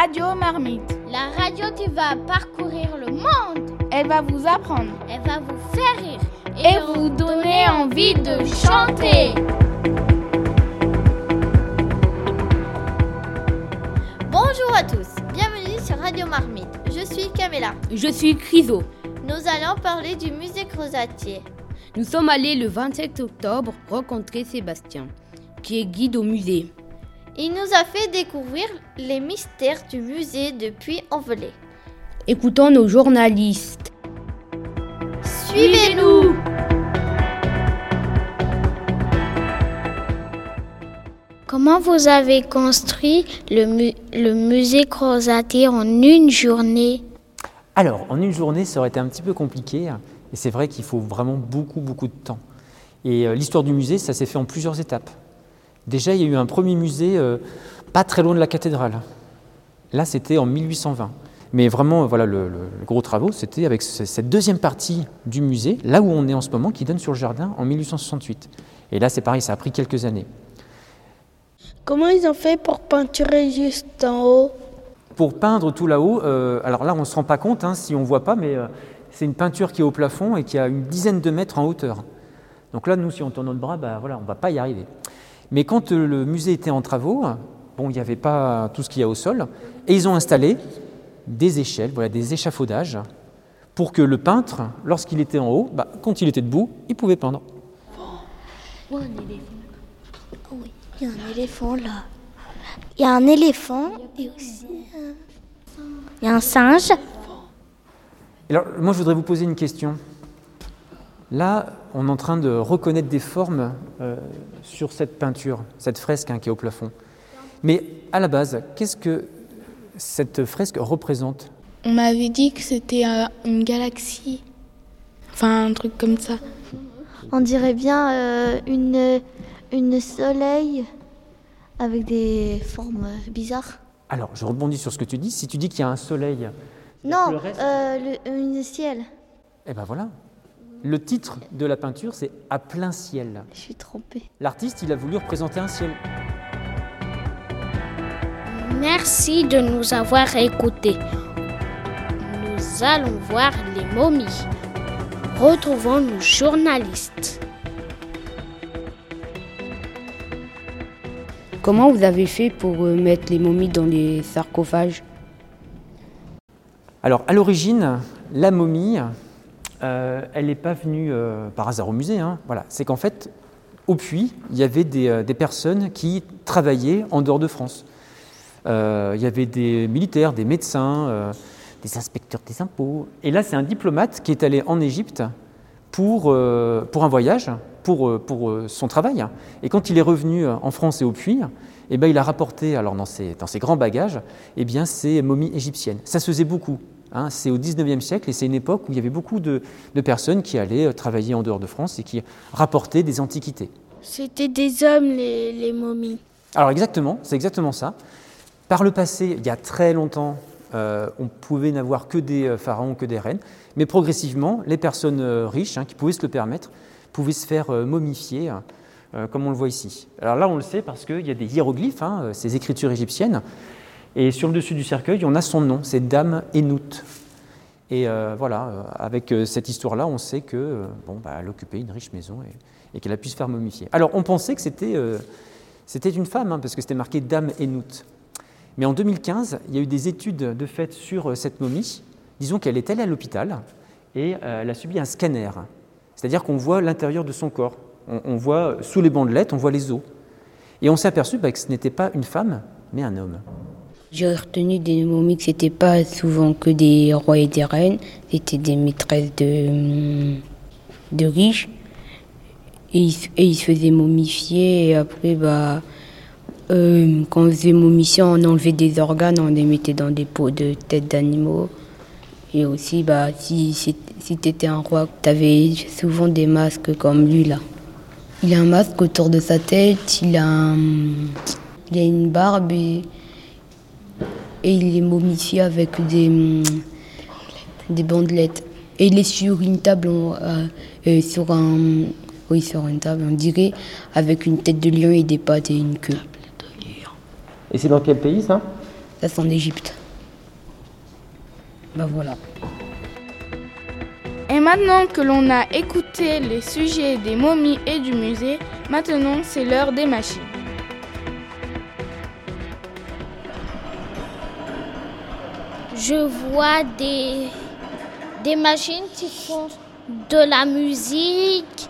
Radio Marmite. La radio qui va parcourir le monde. Elle va vous apprendre. Elle va vous faire rire. Et, vous donner envie de chanter. Bonjour à tous, bienvenue sur Radio Marmite. Je suis Camilla. Je suis Chryso. Nous allons parler du musée Crozatier. Nous sommes allés le 27 octobre rencontrer Sébastien, qui est guide au musée. Il nous a fait découvrir les mystères du musée depuis Envelé. Écoutons nos journalistes. Suivez-nous Comment vous avez construit le, mu le musée Crozatier en une journée? Alors, en une journée, ça aurait été un petit peu compliqué. Et c'est vrai qu'il faut vraiment beaucoup, beaucoup de temps. Et euh, l'histoire du musée, ça s'est fait en plusieurs étapes. Déjà, il y a eu un premier musée euh, pas très loin de la cathédrale. Là, c'était en 1820. Mais vraiment, voilà, le, le, le gros travaux, c'était avec cette deuxième partie du musée, là où on est en ce moment, qui donne sur le jardin en 1868. Et là, c'est pareil, ça a pris quelques années. Comment ils ont fait pour peinturer juste en haut? Pour peindre tout là-haut, euh, alors là, on ne se rend pas compte hein, si on ne voit pas, mais euh, c'est une peinture qui est au plafond et qui a une dizaine de mètres en hauteur. Donc là, nous, si on tourne notre bras, bah, voilà, on ne va pas y arriver. Mais quand euh, le musée était en travaux, bon, il n'y avait pas tout ce qu'il y a au sol, et ils ont installé des échelles, voilà, des échafaudages, pour que le peintre, lorsqu'il était en haut, bah, quand il était debout, il pouvait peindre. Oh, un éléphant. Oh oui, il y a un éléphant là. Il y a un éléphant et aussi un... Il y a un singe. Alors, moi, je voudrais vous poser une question. Là, on est en train de reconnaître des formes euh, sur cette peinture, cette fresque hein, qui est au plafond. Mais à la base, qu'est-ce que cette fresque représente? On m'avait dit que c'était euh, une galaxie. Enfin, un truc comme ça. On dirait bien euh, une, une soleil avec des formes bizarres. Alors, je rebondis sur ce que tu dis. Si tu dis qu'il y a un soleil. Non, le reste... euh, le, une ciel. Eh ben voilà. Le titre de la peinture, c'est À plein ciel. Je suis trompée. L'artiste, il a voulu représenter un ciel. Merci de nous avoir écoutés. Nous allons voir les momies. Retrouvons nos journalistes. Comment vous avez fait pour euh, mettre les momies dans les sarcophages? Alors, à l'origine, la momie, euh, elle n'est pas venue euh, par hasard au musée. Hein. Voilà. C'est qu'en fait, au puits, il y avait des, euh, personnes qui travaillaient en dehors de France. Il y avait des militaires, des médecins, des inspecteurs des impôts. Et là, c'est un diplomate qui est allé en Égypte pour, un voyage, pour, son travail. Et quand il est revenu en France et au puits, eh ben, il a rapporté, alors dans ses, dans ses grands bagages, eh bien, ces momies égyptiennes. Ça se faisait beaucoup. Hein, c'est au XIXe siècle et c'est une époque où il y avait beaucoup de, de, personnes qui allaient travailler en dehors de France et qui rapportaient des antiquités. C'était des hommes, les, les, momies. Alors exactement, c'est exactement ça. Par le passé, il y a très longtemps, euh, on pouvait n'avoir que des pharaons, que des reines, mais progressivement, les personnes riches, hein, qui pouvaient se le permettre, pouvaient se faire euh, momifier, euh, comme on le voit ici. Alors là, on le sait parce qu'il y a des hiéroglyphes, hein, ces écritures égyptiennes, et sur le dessus du cercueil, on a son nom, c'est Dame Enout. Et euh, voilà, avec euh, cette histoire-là, on sait que euh, bon, bah, occupait une riche maison et, qu'elle a pu se faire momifier. Alors, on pensait que c'était euh, une femme, hein, parce que c'était marqué Dame Enout. Mais en 2015, il y a eu des études de fait sur cette momie. Disons qu'elle est allée à l'hôpital et elle a subi un scanner. C'est-à-dire qu'on voit l'intérieur de son corps. On, on, voit sous les bandelettes, on voit les os. Et on s'est aperçu bah, que ce n'était pas une femme, mais un homme. J'ai retenu des momies que c'était pas souvent que des rois et des reines, c'était des maîtresses de, de riches. Et ils, se faisaient momifier et après, bah, euh, quand on faisait momifier, on enlevait des organes, on les mettait dans des pots de têtes d'animaux. Et aussi, bah, si, si, si tu étais un roi, tu avais souvent des masques comme lui là. Il a un masque autour de sa tête, il a, il a une barbe et il est momifié avec des, des bandelettes. Et il est sur une table, euh, euh, sur un, oui, sur une table, on dirait, avec une tête de lion et des pattes et une queue. Et c'est dans quel pays ça? Ça, c'est en Égypte. Bah voilà. Et maintenant que l'on a écouté les sujets des momies et du musée, maintenant c'est l'heure des machines. Je vois des, des machines qui font de la musique.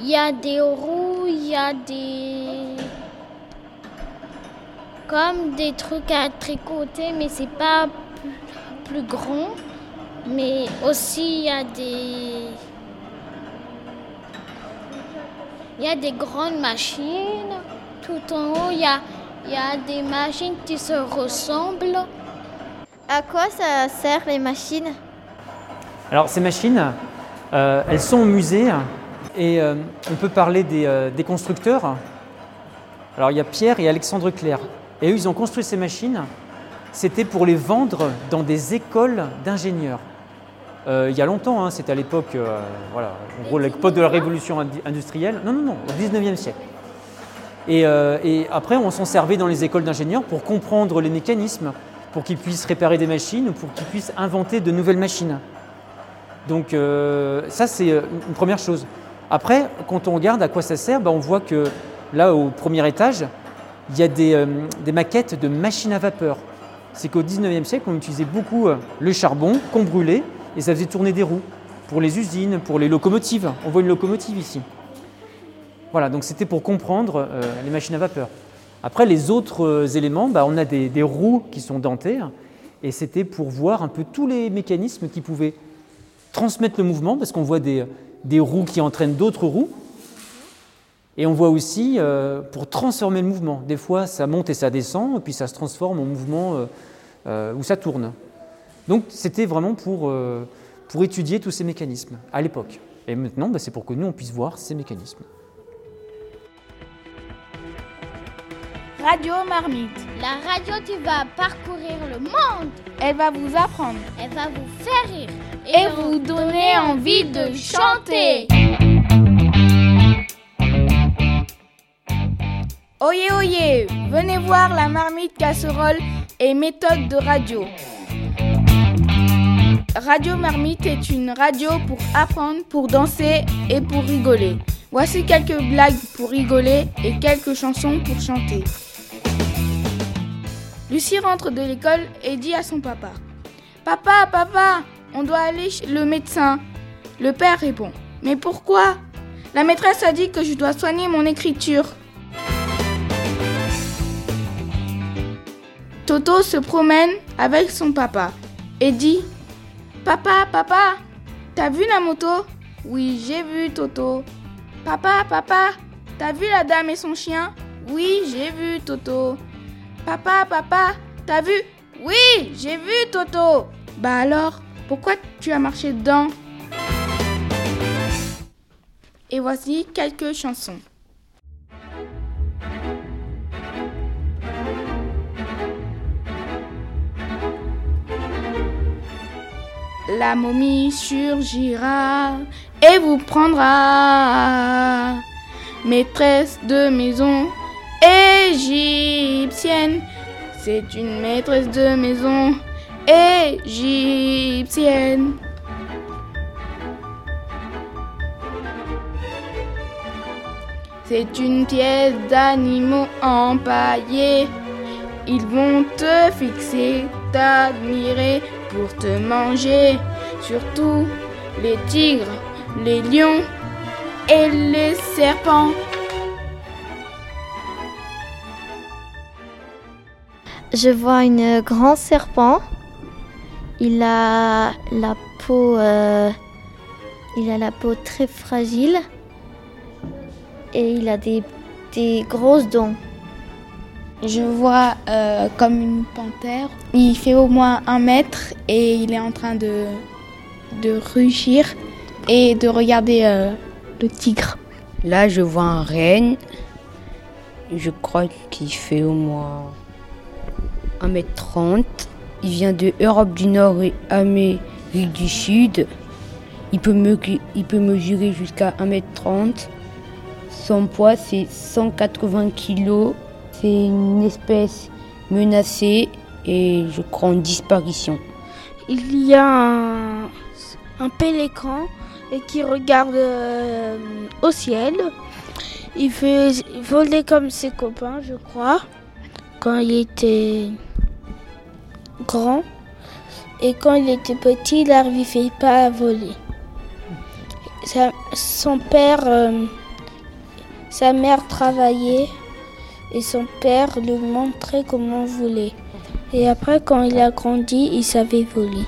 Il y a des roues, il y a des. comme des trucs à tricoter, mais c'est pas plus, plus grand. Mais aussi, il y a des. Il y a des grandes machines. Tout en haut, il y a, il y a des machines qui se ressemblent. À quoi ça sert les machines? Alors ces machines, euh, elles sont au musée et euh, on peut parler des, euh, des constructeurs. Alors il y a Pierre et Alexandre Claire. Et eux, ils ont construit ces machines. C'était pour les vendre dans des écoles d'ingénieurs. Il y a longtemps, hein, c'était à l'époque, voilà, en gros, l'époque de la révolution industrielle. Non, non, non, au 19e siècle. Et après, on s'en servait dans les écoles d'ingénieurs pour comprendre les mécanismes, pour qu'ils puissent réparer des machines ou pour qu'ils puissent inventer de nouvelles machines. Donc euh, ça, c'est euh, une première chose. Après, quand on regarde à quoi ça sert, ben, on voit que là, au premier étage, il y a des, euh, maquettes de machines à vapeur. C'est qu'au 19e siècle, on utilisait beaucoup le charbon qu'on brûlait et ça faisait tourner des roues pour les usines, pour les locomotives. On voit une locomotive ici. Voilà, donc c'était pour comprendre les machines à vapeur. Après, les autres euh, éléments, bah, on a des, roues qui sont dentaires et c'était pour voir un peu tous les mécanismes qui pouvaient transmettre le mouvement, parce qu'on voit des, roues qui entraînent d'autres roues. Et on voit aussi euh, pour transformer le mouvement. Des fois, ça monte et ça descend, puis ça se transforme en mouvement euh, où ça tourne. Donc, c'était vraiment pour, pour étudier tous ces mécanismes à l'époque. Et maintenant, bah, c'est pour que nous, on puisse voir ces mécanismes. Radio Marmite, La radio qui va parcourir le monde, elle va vous apprendre elle va vous faire rire et vous donner envie de chanter. Oyez, oyez, venez voir la marmite casserole et méthode de radio. Radio Marmite est une radio pour apprendre, pour danser et pour rigoler. Voici quelques blagues pour rigoler et quelques chansons pour chanter. Lucie rentre de l'école et dit à son papa Papa, papa, on doit aller chez le médecin. Le père répond Mais pourquoi? La maîtresse a dit que je dois soigner mon écriture. Toto se promène avec son papa et dit Papa, papa, t'as vu la moto? Oui, j'ai vu Toto. Papa, papa, t'as vu la dame et son chien? Oui, j'ai vu Toto. Papa, papa, t'as vu? Oui, j'ai vu Toto. Bah alors, pourquoi tu as marché dedans? Et voici quelques chansons. La momie surgira et vous prendra, maîtresse de maison égyptienne. C'est une maîtresse de maison égyptienne. C'est une pièce d'animaux empaillés. Ils vont te fixer, t'admirer pour te manger. Surtout les tigres, les lions et les serpents. Je vois un grand serpent. Il a la peau, euh, il a la peau très fragile et il a des, des grosses dents. Je vois euh, comme une panthère. Il fait au moins un mètre et il est en train de, de rugir et de regarder euh, le tigre. Là, je vois un renne. Je crois qu'il fait au moins 1m30. Il vient de Europe du Nord et Amérique du Sud. Il peut, me, il peut mesurer jusqu'à 1m30. Son poids, c'est 180 kg. C'est une espèce menacée. et je crois une disparition. Il y a un, un et qui regarde euh, au ciel. Il fait voler comme ses copains, je crois, quand il était grand. Et quand il était petit, il n'arrivait pas à voler. Sa- son père, euh, sa mère travaillait et son père lui montrait comment voler. Et après, quand il a grandi, il savait voler.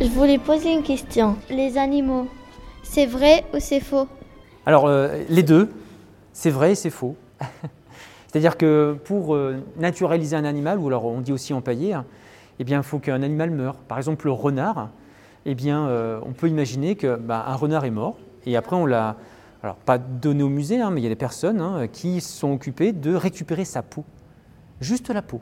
Je voulais poser une question. Les animaux, c'est vrai ou c'est faux? Alors, euh, les deux, c'est vrai et c'est faux. C'est-à-dire que pour euh, naturaliser un animal, ou alors on dit aussi empailler, eh bien, il faut qu'un animal meure. Par exemple, le renard, eh bien, euh, on peut imaginer que bah, renard est mort, et après on l'a, alors pas donné au musée, hein, mais il y a des personnes hein, qui sont occupées de récupérer sa peau, juste la peau.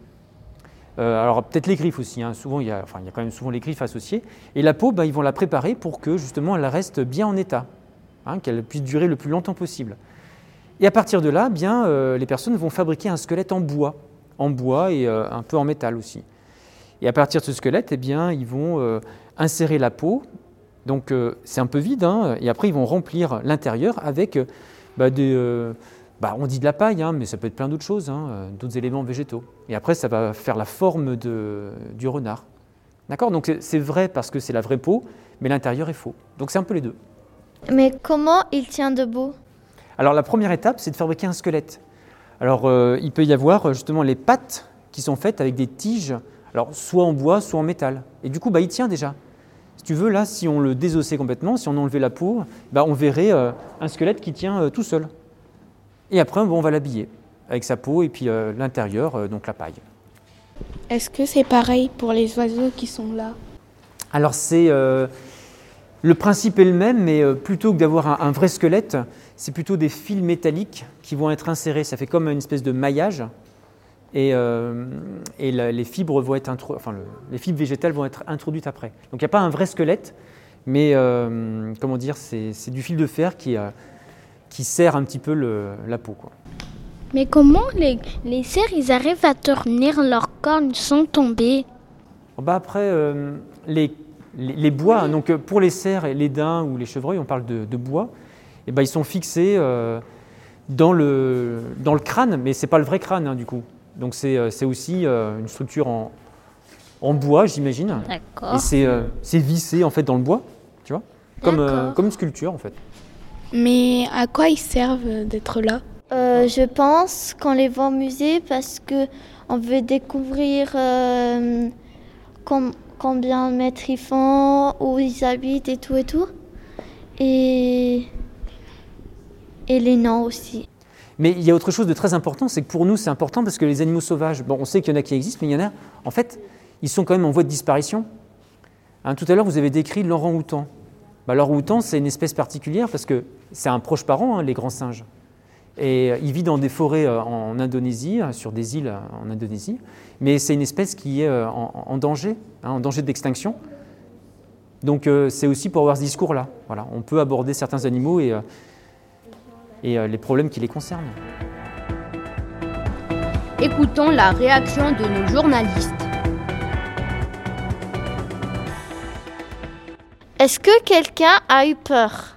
Euh, alors peut-être les griffes aussi, hein, souvent il y, a, enfin, il y a quand même souvent les griffes associées, et la peau, bah, ils vont la préparer pour que justement elle reste bien en état, hein, qu'elle puisse durer le plus longtemps possible. Et à partir de là, bien, euh, les personnes vont fabriquer un squelette en bois, en bois et euh, un peu en métal aussi. Et à partir de ce squelette, eh bien, ils vont euh, insérer la peau. Donc c'est un peu vide, hein, et après ils vont remplir l'intérieur avec bah, des, bah, on dit de la paille, hein, mais ça peut être plein d'autres choses, hein, d'autres éléments végétaux. Et après ça va faire la forme de- du renard. D'accord? Donc c'est vrai parce que c'est la vraie peau, mais l'intérieur est faux. Donc c'est un peu les deux. Mais comment il tient debout? Alors la première étape, c'est de fabriquer un squelette. Alors euh, il peut y avoir euh, justement les pattes qui sont faites avec des tiges, alors soit en bois, soit en métal. Et du coup, bah, il tient déjà. Si tu veux, là, si on le désossait complètement, si on enlevait la peau, bah, on verrait euh, un squelette qui tient euh, tout seul. Et après, bon, on va l'habiller avec sa peau et puis l'intérieur, donc la paille. Est-ce que c'est pareil pour les oiseaux qui sont là? Alors c'est le principe est le même, mais euh, plutôt que d'avoir un, un vrai squelette, c'est plutôt des fils métalliques qui vont être insérés. Ça fait comme une espèce de maillage, et, euh, et la- les fibres vont être enfin le- les fibres végétales vont être introduites après. Donc il n'y a pas un vrai squelette, mais euh, comment dire, c'est du fil de fer qui euh, qui serre un petit peu le- la peau. Quoi. Mais comment les, les cerfs, ils arrivent à tenir leurs cornes sans tomber? Bah après, les, les, les bois, donc euh, pour les cerfs, et les daims ou les chevreuils, on parle de, de bois, et ben ils sont fixés euh, dans, le, dans le crâne, mais ce n'est pas le vrai crâne hein, du coup. Donc c'est euh, c'est aussi euh, une structure en, en bois, j'imagine. D'accord. Et c'est euh, c'est vissé en fait dans le bois, tu vois, comme, euh, comme une sculpture en fait. Mais à quoi ils servent d'être là? Euh, Je pense qu'on les voit au musée parce que on veut découvrir euh, com- combien de mètres ils font, où ils habitent et tout et tout. Et, et les noms aussi. Mais il y a autre chose de très important, c'est que pour nous, c'est important parce que les animaux sauvages, bon, on sait qu'il y en a qui existent, mais il y en a, en fait, ils sont quand même en voie de disparition. Hein, tout à l'heure, vous avez décrit l'orang-outan. Bah, l'orang-outan, c'est une espèce particulière parce que c'est un proche parent, hein, les grands singes. Et euh, il vit dans des forêts euh, en Indonésie, euh, sur des îles en Indonésie, mais c'est une espèce qui est en, en danger, hein, en danger d'extinction. Donc c'est aussi pour avoir ce discours-là. Voilà, on peut aborder certains animaux et, et les problèmes qui les concernent. Écoutons la réaction de nos journalistes. Est-ce que quelqu'un a eu peur?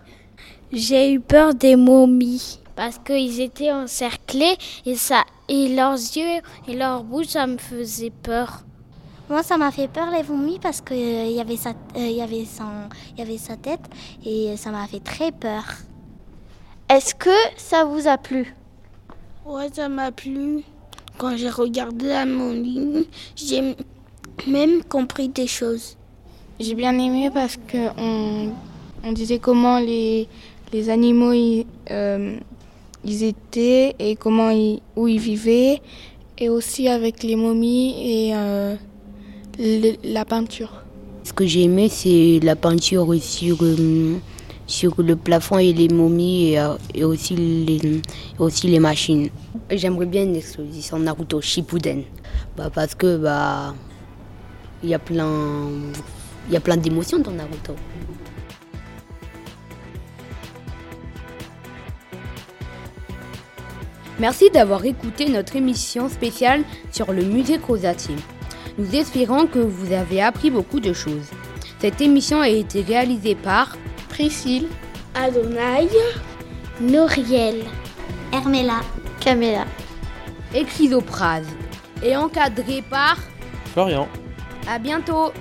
J'ai eu peur des momies parce qu'ils étaient encerclés et ça et leurs yeux et leur bouche ça me faisait peur. Moi, ça m'a fait peur les vomis parce qu'il y, avait sa- euh, y, avait son- y avait sa tête et ça m'a fait très peur. Est-ce que ça vous a plu? Ouais, ça m'a plu. Quand j'ai regardé la momie, j'ai même compris des choses. J'ai bien aimé parce que on, on disait comment les, les animaux ils, euh, ils étaient et comment ils, où ils vivaient et aussi avec les momies et euh, la peinture. Ce que j'ai aimé, c'est la peinture sur, euh, sur le plafond et les momies et, euh, aussi, les, aussi les machines. J'aimerais bien une exposition Naruto Shippuden. Bah, parce que bah il y a plein il y a plein d'émotions dans Naruto. Merci d'avoir écouté notre émission spéciale sur le musée Crozatier. Nous espérons que vous avez appris beaucoup de choses. Cette émission a été réalisée par Priscille, Adonai, Noriel, Hermela, Camilla. et Chrysophrase et encadrée par Florian. À bientôt